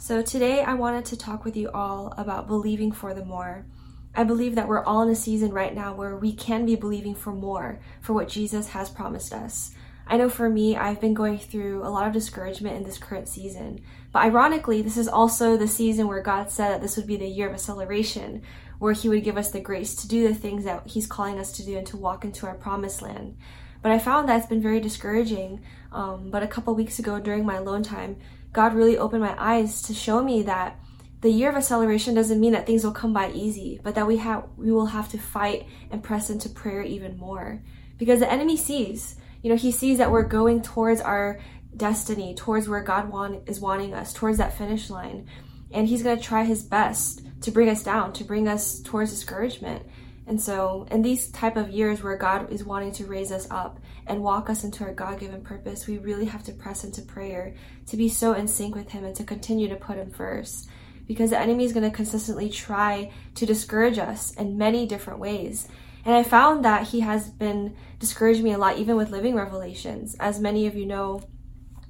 So, today I wanted to talk with you all about believing for the more. I believe that we're all in a season right now where we can be believing for more for what Jesus has promised us. I know for me, I've been going through a lot of discouragement in this current season. But ironically, this is also the season where God said that this would be the year of acceleration, where He would give us the grace to do the things that He's calling us to do and to walk into our promised land. But I found that it's been very discouraging. Um, but a couple weeks ago during my alone time, God really opened my eyes to show me that the year of acceleration doesn't mean that things will come by easy, but that we have we will have to fight and press into prayer even more. Because the enemy sees, you know, he sees that we're going towards our destiny, towards where God want, is wanting us, towards that finish line. And he's going to try his best to bring us down, to bring us towards discouragement. And so, in these type of years where God is wanting to raise us up and walk us into our God-given purpose, we really have to press into prayer to be so in sync with him and to continue to put him first. Because the enemy is going to consistently try to discourage us in many different ways. And I found that he has been discouraging me a lot, even with living revelations. As many of you know,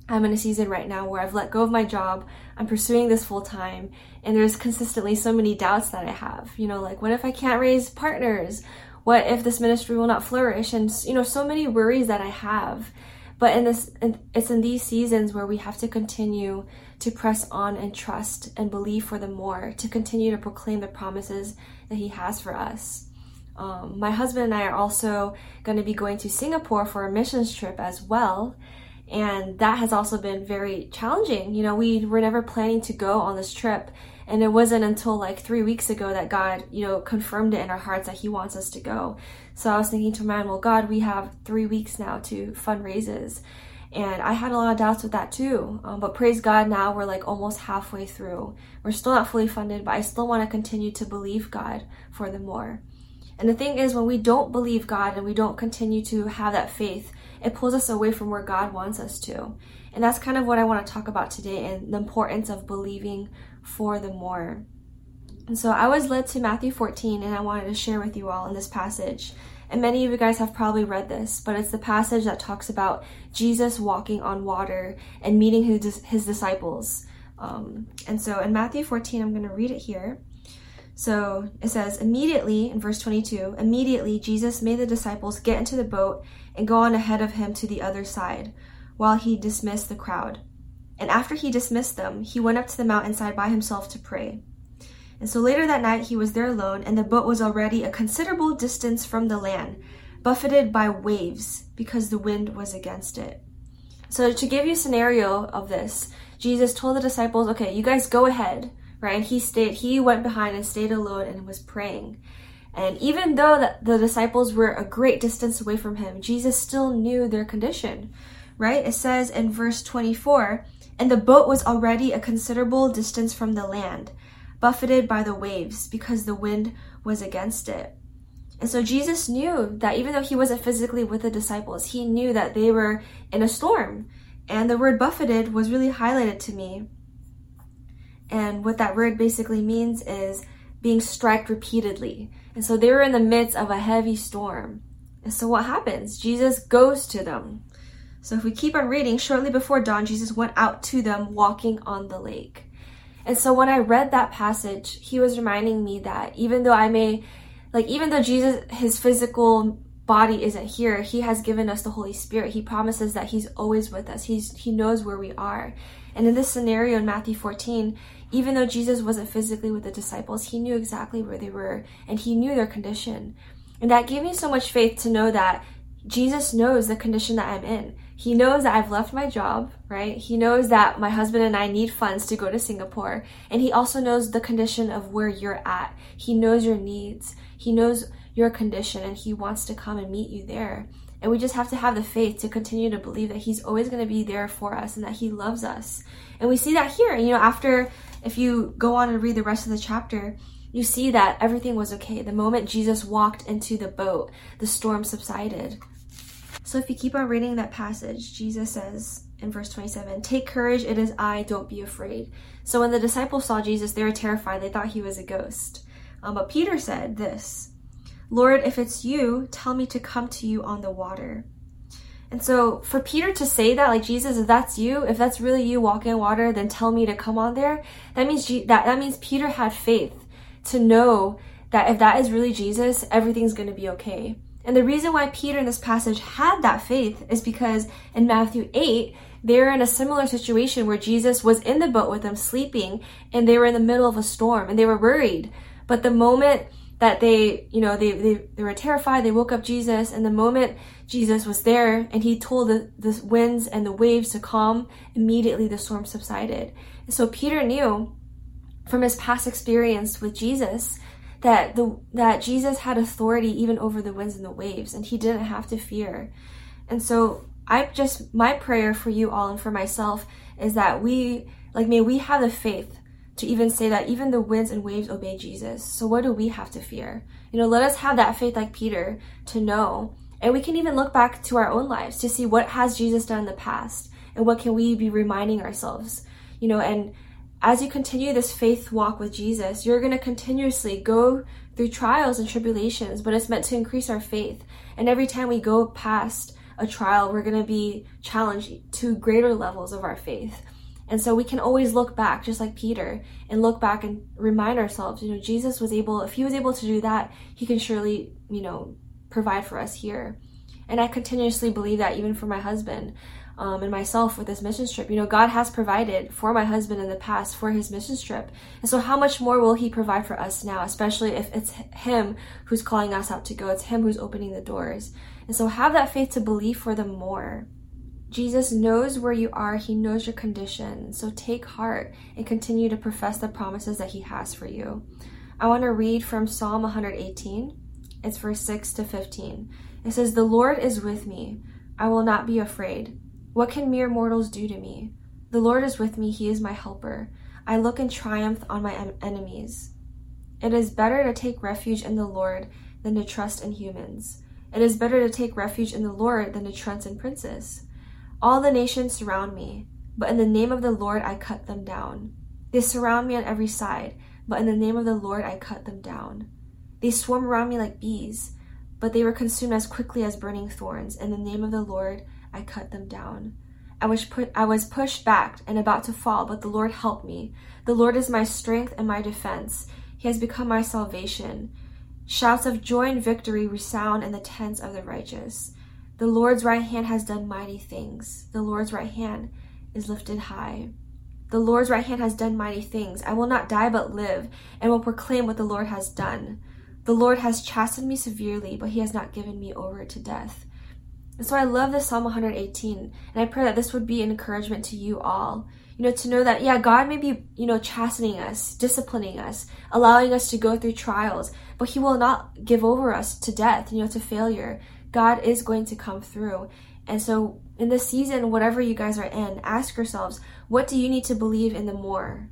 I'm in a season right now where I've let go of my job. I'm pursuing this full time. And there's consistently so many doubts that I have. You know, like, what if I can't raise partners? What if this ministry will not flourish? And, you know, so many worries that I have. But in this, it's in these seasons where we have to continue to press on and trust and believe for the more, to continue to proclaim the promises that He has for us. Um, my husband and I are also going to be going to Singapore for a missions trip as well. And that has also been very challenging. You know, we were never planning to go on this trip. And it wasn't until like three weeks ago that God, you know, confirmed it in our hearts that He wants us to go. So I was thinking to man, well, God, we have three weeks now to fundraises. And I had a lot of doubts with that too. Um, but praise God, now we're like almost halfway through. We're still not fully funded, but I still want to continue to believe God for the more. And the thing is, when we don't believe God and we don't continue to have that faith, it pulls us away from where God wants us to. And that's kind of what I want to talk about today and the importance of believing for the more. And so I was led to Matthew 14 and I wanted to share with you all in this passage. And many of you guys have probably read this, but it's the passage that talks about Jesus walking on water and meeting his, his disciples. Um, and so in Matthew 14, I'm going to read it here. So it says, immediately, in verse 22, immediately Jesus made the disciples get into the boat and go on ahead of him to the other side, while he dismissed the crowd. And after he dismissed them, he went up to the mountainside by himself to pray. And so later that night he was there alone, and the boat was already a considerable distance from the land, buffeted by waves, because the wind was against it. So to give you a scenario of this, Jesus told the disciples, okay, you guys go ahead right? He stayed, he went behind and stayed alone and was praying. And even though the disciples were a great distance away from him, Jesus still knew their condition, right? It says in verse 24, and the boat was already a considerable distance from the land, buffeted by the waves because the wind was against it. And so Jesus knew that even though he wasn't physically with the disciples, he knew that they were in a storm. And the word buffeted was really highlighted to me and what that word basically means is being struck repeatedly. And so they were in the midst of a heavy storm. And so what happens? Jesus goes to them. So if we keep on reading, shortly before dawn, Jesus went out to them walking on the lake. And so when I read that passage, he was reminding me that even though I may, like, even though Jesus, his physical body isn't here, he has given us the Holy Spirit. He promises that he's always with us. He's, he knows where we are. And in this scenario in Matthew 14, even though Jesus wasn't physically with the disciples, he knew exactly where they were and he knew their condition. And that gave me so much faith to know that Jesus knows the condition that I'm in. He knows that I've left my job, right? He knows that my husband and I need funds to go to Singapore. And he also knows the condition of where you're at. He knows your needs. He knows your condition and he wants to come and meet you there. And we just have to have the faith to continue to believe that he's always going to be there for us and that he loves us. And we see that here. You know, after, if you go on and read the rest of the chapter, you see that everything was okay. The moment Jesus walked into the boat, the storm subsided. So if you keep on reading that passage, Jesus says in verse 27, Take courage, it is I, don't be afraid. So when the disciples saw Jesus, they were terrified. They thought he was a ghost. Um, but Peter said this Lord, if it's you, tell me to come to you on the water. And so for Peter to say that, like Jesus, if that's you, if that's really you walking on water, then tell me to come on there. That means that that means Peter had faith to know that if that is really Jesus, everything's going to be okay. And the reason why Peter in this passage had that faith is because in Matthew 8, they're in a similar situation where Jesus was in the boat with them sleeping and they were in the middle of a storm and they were worried. But the moment that they, you know, they, they, they were terrified, they woke up Jesus and the moment Jesus was there and he told the, the winds and the waves to calm, immediately the storm subsided. And so Peter knew from his past experience with Jesus that the that Jesus had authority even over the winds and the waves and he didn't have to fear. And so I just my prayer for you all and for myself is that we like may we have the faith to even say that even the winds and waves obey Jesus. So what do we have to fear? You know, let us have that faith like Peter to know. And we can even look back to our own lives to see what has Jesus done in the past and what can we be reminding ourselves. You know, and as you continue this faith walk with Jesus, you're going to continuously go through trials and tribulations, but it's meant to increase our faith. And every time we go past a trial, we're going to be challenged to greater levels of our faith. And so we can always look back, just like Peter, and look back and remind ourselves, you know, Jesus was able, if he was able to do that, he can surely, you know, provide for us here. And I continuously believe that even for my husband um, and myself with this mission trip. You know, God has provided for my husband in the past for his mission trip. And so, how much more will he provide for us now, especially if it's him who's calling us out to go? It's him who's opening the doors. And so, have that faith to believe for them more. Jesus knows where you are, He knows your condition. So take heart and continue to profess the promises that He has for you. I want to read from Psalm 118. It's verse 6 to 15. It says, The Lord is with me. I will not be afraid. What can mere mortals do to me? The Lord is with me, He is my helper. I look in triumph on my en- enemies. It is better to take refuge in the Lord than to trust in humans. It is better to take refuge in the Lord than to trust in princes. All the nations surround me, but in the name of the Lord I cut them down. They surround me on every side, but in the name of the Lord I cut them down. They swarm around me like bees, but they were consumed as quickly as burning thorns. In the name of the Lord I cut them down. I was put I was pushed back and about to fall, but the Lord helped me. The Lord is my strength and my defense. He has become my salvation. Shouts of joy and victory resound in the tents of the righteous. The Lord's right hand has done mighty things. The Lord's right hand is lifted high. The Lord's right hand has done mighty things. I will not die but live, and will proclaim what the Lord has done. The Lord has chastened me severely, but he has not given me over to death. And so I love this Psalm 118, and I pray that this would be an encouragement to you all. You know, to know that, yeah, God may be, you know, chastening us, disciplining us, allowing us to go through trials, but He will not give over us to death, you know, to failure. God is going to come through. And so in this season, whatever you guys are in, ask yourselves, what do you need to believe in the more?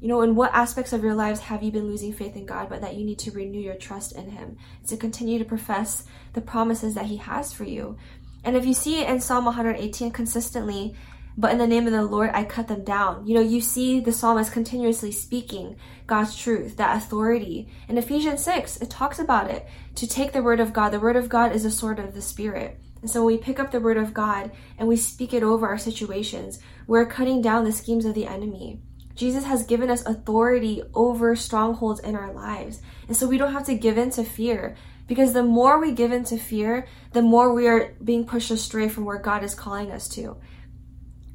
You know, in what aspects of your lives have you been losing faith in God, but that you need to renew your trust in Him to continue to profess the promises that He has for you? And if you see it in Psalm 118 consistently, but in the name of the Lord, I cut them down. You know, you see the psalmist continuously speaking God's truth, that authority. In Ephesians 6, it talks about it to take the word of God. The word of God is a sword of the Spirit. And so when we pick up the word of God and we speak it over our situations, we're cutting down the schemes of the enemy. Jesus has given us authority over strongholds in our lives. And so we don't have to give in to fear because the more we give in to fear, the more we are being pushed astray from where God is calling us to.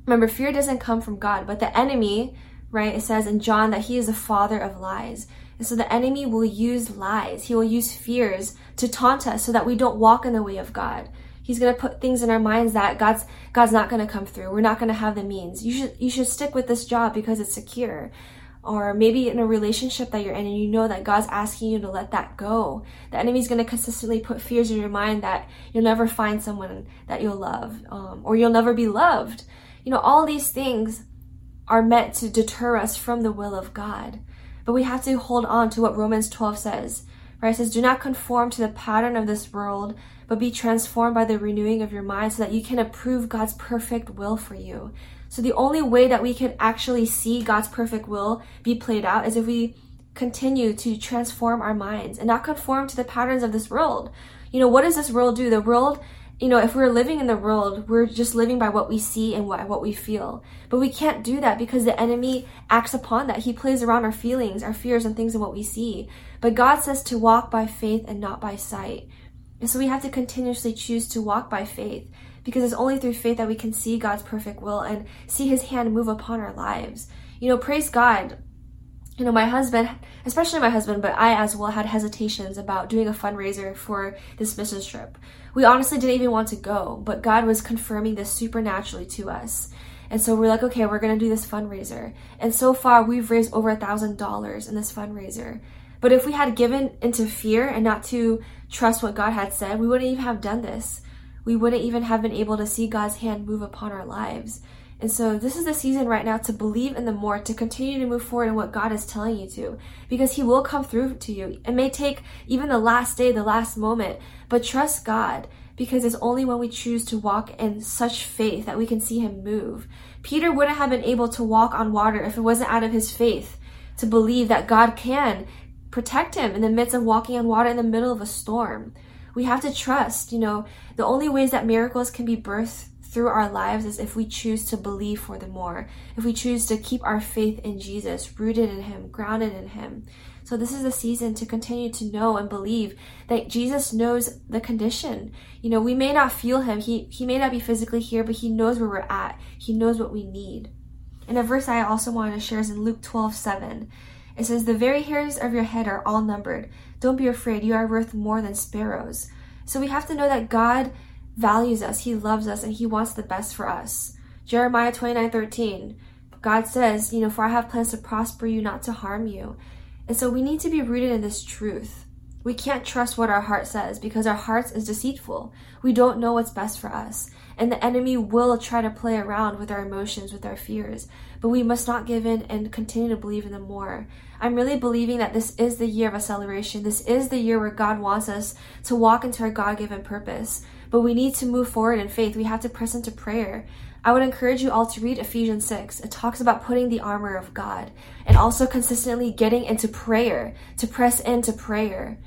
Remember, fear doesn't come from God, but the enemy, right? It says in John that he is the father of lies. And so the enemy will use lies. He will use fears to taunt us so that we don't walk in the way of God. He's going to put things in our minds that God's God's not going to come through. We're not going to have the means. You should you should stick with this job because it's secure. or maybe in a relationship that you're in and you know that God's asking you to let that go. The enemy's going to consistently put fears in your mind that you'll never find someone that you'll love um, or you'll never be loved. You know, all these things are meant to deter us from the will of God. But we have to hold on to what Romans 12 says. Right? It says, Do not conform to the pattern of this world, but be transformed by the renewing of your mind so that you can approve God's perfect will for you. So the only way that we can actually see God's perfect will be played out is if we continue to transform our minds and not conform to the patterns of this world. You know, what does this world do? The world, you know, if we're living in the world, we're just living by what we see and what, what we feel. But we can't do that because the enemy acts upon that. He plays around our feelings, our fears, and things and what we see. But God says to walk by faith and not by sight. And so we have to continuously choose to walk by faith because it's only through faith that we can see God's perfect will and see his hand move upon our lives. You know, praise God. You know, my husband, especially my husband, but I as well had hesitations about doing a fundraiser for this business trip. We honestly didn't even want to go, but God was confirming this supernaturally to us. And so we're like, okay, we're going to do this fundraiser. And so far, we've raised over a thousand dollars in this fundraiser. But if we had given into fear and not to trust what God had said, we wouldn't even have done this we wouldn't even have been able to see God's hand move upon our lives. And so this is the season right now to believe in the more, to continue to move forward in what God is telling you to, because He will come through to you. It may take even the last day, the last moment, but trust God because it's only when we choose to walk in such faith that we can see Him move. Peter wouldn't have been able to walk on water if it wasn't out of his faith to believe that God can protect him in the midst of walking on water in the middle of a storm we have to trust, you know, the only ways that miracles can be birthed through our lives is if we choose to believe for the more, if we choose to keep our faith in Jesus, rooted in Him, grounded in Him. So, this is a season to continue to know and believe that Jesus knows the condition. You know, we may not feel Him, He, he may not be physically here, but He knows where we're at, He knows what we need. And a verse I also wanted to share is in Luke 12 7. It says, The very hairs of your head are all numbered. Don't be afraid. You are worth more than sparrows. So we have to know that God values us, He loves us, and He wants the best for us. Jeremiah 29 13. God says, You know, for I have plans to prosper you, not to harm you. And so we need to be rooted in this truth. We can't trust what our heart says because our hearts is deceitful. We don't know what's best for us. And the enemy will try to play around with our emotions, with our fears. But we must not give in and continue to believe in them more. I'm really believing that this is the year of acceleration. This is the year where God wants us to walk into our God given purpose. But we need to move forward in faith. We have to press into prayer. I would encourage you all to read Ephesians 6. It talks about putting the armor of God and also consistently getting into prayer, to press into prayer.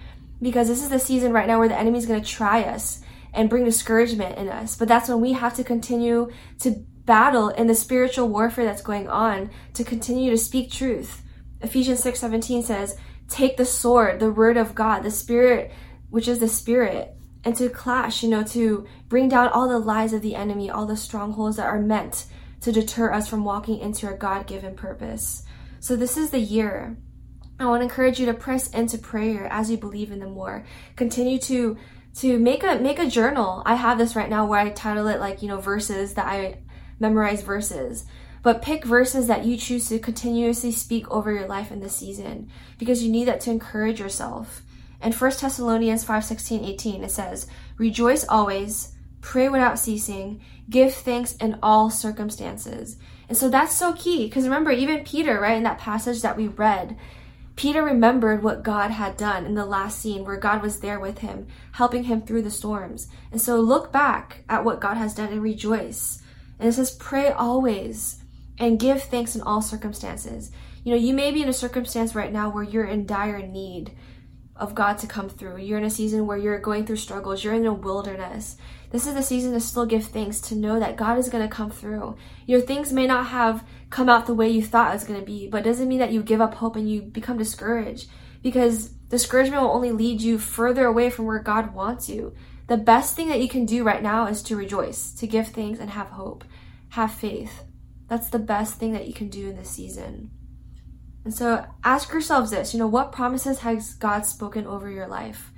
Because this is the season right now where the enemy is going to try us and bring discouragement in us. But that's when we have to continue to battle in the spiritual warfare that's going on to continue to speak truth. Ephesians 6 17 says, Take the sword, the word of God, the spirit, which is the spirit, and to clash, you know, to bring down all the lies of the enemy, all the strongholds that are meant to deter us from walking into our God given purpose. So, this is the year. I want to encourage you to press into prayer as you believe in the more. Continue to to make a make a journal. I have this right now where I title it like, you know, verses that I memorize verses. But pick verses that you choose to continuously speak over your life in this season because you need that to encourage yourself. In 1 Thessalonians 5 16, 18, it says, Rejoice always, pray without ceasing, give thanks in all circumstances. And so that's so key because remember, even Peter, right, in that passage that we read, Peter remembered what God had done in the last scene where God was there with him, helping him through the storms. And so look back at what God has done and rejoice. And it says, pray always and give thanks in all circumstances. You know, you may be in a circumstance right now where you're in dire need of God to come through. You're in a season where you're going through struggles, you're in a wilderness. This is the season to still give thanks, to know that God is going to come through. Your things may not have come out the way you thought it was going to be, but doesn't mean that you give up hope and you become discouraged because discouragement will only lead you further away from where God wants you. The best thing that you can do right now is to rejoice, to give thanks and have hope, have faith. That's the best thing that you can do in this season. And so ask yourselves this, you know, what promises has God spoken over your life?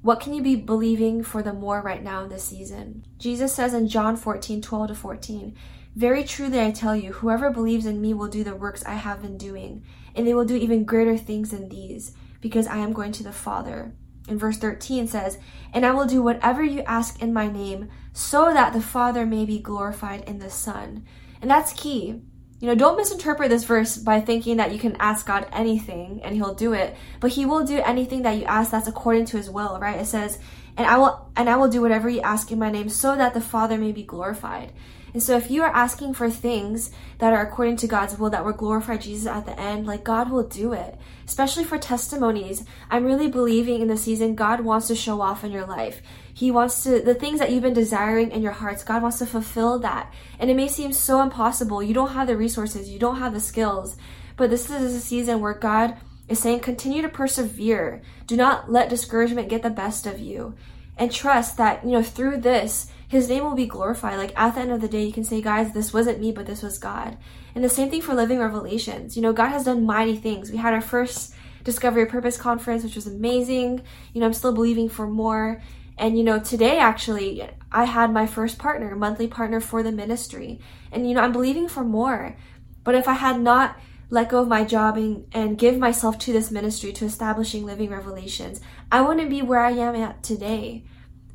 What can you be believing for the more right now in this season? Jesus says in John 14, 12 to 14, Very truly I tell you, whoever believes in me will do the works I have been doing, and they will do even greater things than these, because I am going to the Father. In verse 13 says, And I will do whatever you ask in my name, so that the Father may be glorified in the Son. And that's key. You know, don't misinterpret this verse by thinking that you can ask God anything and he'll do it, but he will do anything that you ask that's according to his will, right? It says, "And I will and I will do whatever you ask in my name so that the Father may be glorified." And so if you are asking for things that are according to God's will that will glorify Jesus at the end, like God will do it. Especially for testimonies. I'm really believing in the season God wants to show off in your life. He wants to the things that you've been desiring in your hearts, God wants to fulfill that. And it may seem so impossible. You don't have the resources, you don't have the skills. But this is a season where God is saying continue to persevere. Do not let discouragement get the best of you. And trust that, you know, through this his name will be glorified. Like at the end of the day, you can say, guys, this wasn't me, but this was God. And the same thing for living revelations. You know, God has done mighty things. We had our first Discovery Purpose conference, which was amazing. You know, I'm still believing for more. And, you know, today actually, I had my first partner, monthly partner for the ministry. And, you know, I'm believing for more. But if I had not let go of my job and, and give myself to this ministry, to establishing living revelations, I wouldn't be where I am at today.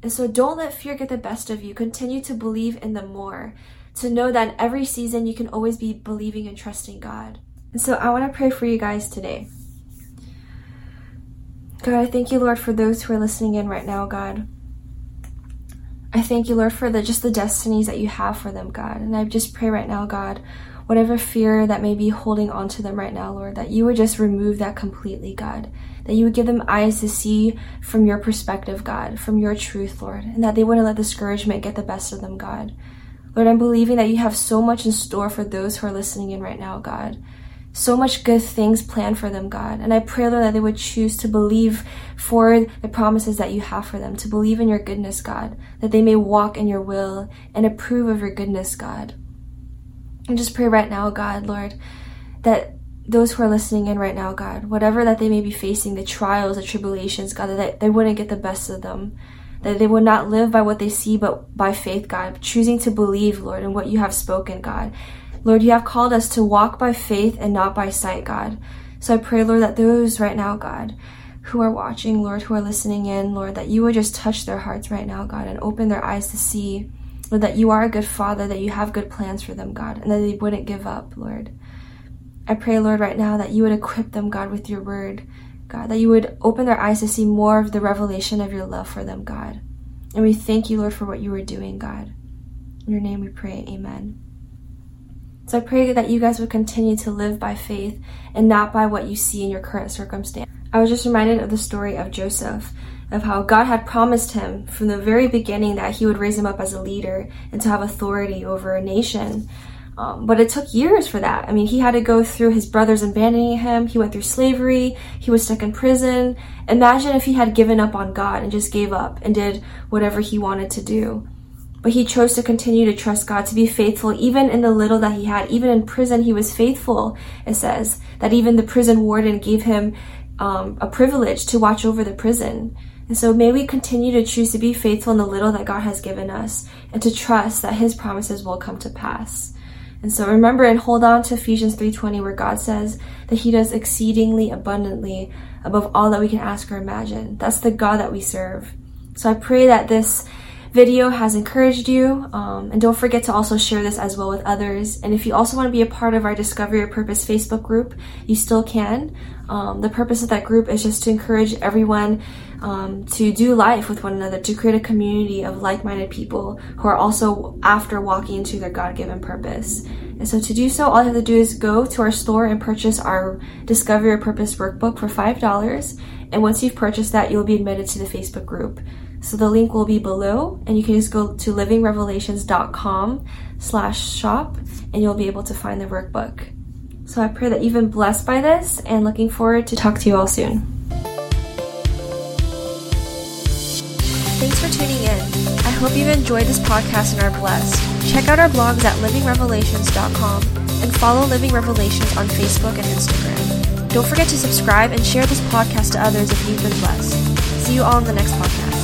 And so don't let fear get the best of you. Continue to believe in the more. To know that in every season you can always be believing and trusting God. And so I want to pray for you guys today. God, I thank you, Lord, for those who are listening in right now, God. I thank you, Lord, for the just the destinies that you have for them, God. And I just pray right now, God, whatever fear that may be holding on to them right now, Lord, that you would just remove that completely, God that you would give them eyes to see from your perspective, God, from your truth, Lord, and that they wouldn't let discouragement get the best of them, God. Lord, I'm believing that you have so much in store for those who are listening in right now, God. So much good things planned for them, God. And I pray, Lord, that they would choose to believe for the promises that you have for them, to believe in your goodness, God, that they may walk in your will and approve of your goodness, God. And just pray right now, God, Lord, that those who are listening in right now, God, whatever that they may be facing, the trials, the tribulations, God, that they wouldn't get the best of them. That they would not live by what they see, but by faith, God, choosing to believe, Lord, in what you have spoken, God. Lord, you have called us to walk by faith and not by sight, God. So I pray, Lord, that those right now, God, who are watching, Lord, who are listening in, Lord, that you would just touch their hearts right now, God, and open their eyes to see, Lord, that you are a good father, that you have good plans for them, God, and that they wouldn't give up, Lord. I pray, Lord, right now that you would equip them, God, with your word. God, that you would open their eyes to see more of the revelation of your love for them, God. And we thank you, Lord, for what you are doing, God. In your name we pray, amen. So I pray that you guys would continue to live by faith and not by what you see in your current circumstance. I was just reminded of the story of Joseph, of how God had promised him from the very beginning that he would raise him up as a leader and to have authority over a nation. Um, but it took years for that. I mean, he had to go through his brothers abandoning him. He went through slavery. He was stuck in prison. Imagine if he had given up on God and just gave up and did whatever he wanted to do. But he chose to continue to trust God, to be faithful, even in the little that he had. Even in prison, he was faithful, it says, that even the prison warden gave him um, a privilege to watch over the prison. And so may we continue to choose to be faithful in the little that God has given us and to trust that his promises will come to pass. And so remember and hold on to Ephesians 3:20 where God says that he does exceedingly abundantly above all that we can ask or imagine. That's the God that we serve. So I pray that this video has encouraged you. Um, and don't forget to also share this as well with others. And if you also want to be a part of our Discover Your Purpose Facebook group, you still can. Um, the purpose of that group is just to encourage everyone um, to do life with one another, to create a community of like minded people who are also after walking into their God given purpose. And so to do so, all you have to do is go to our store and purchase our Discover Your Purpose workbook for $5. And once you've purchased that, you'll be admitted to the Facebook group. So the link will be below and you can just go to livingrevelations.com slash shop and you'll be able to find the workbook. So I pray that you've been blessed by this and looking forward to talk to you all soon. Thanks for tuning in. I hope you've enjoyed this podcast and are blessed. Check out our blogs at livingrevelations.com and follow Living Revelations on Facebook and Instagram. Don't forget to subscribe and share this podcast to others if you've been blessed. see you all in the next podcast.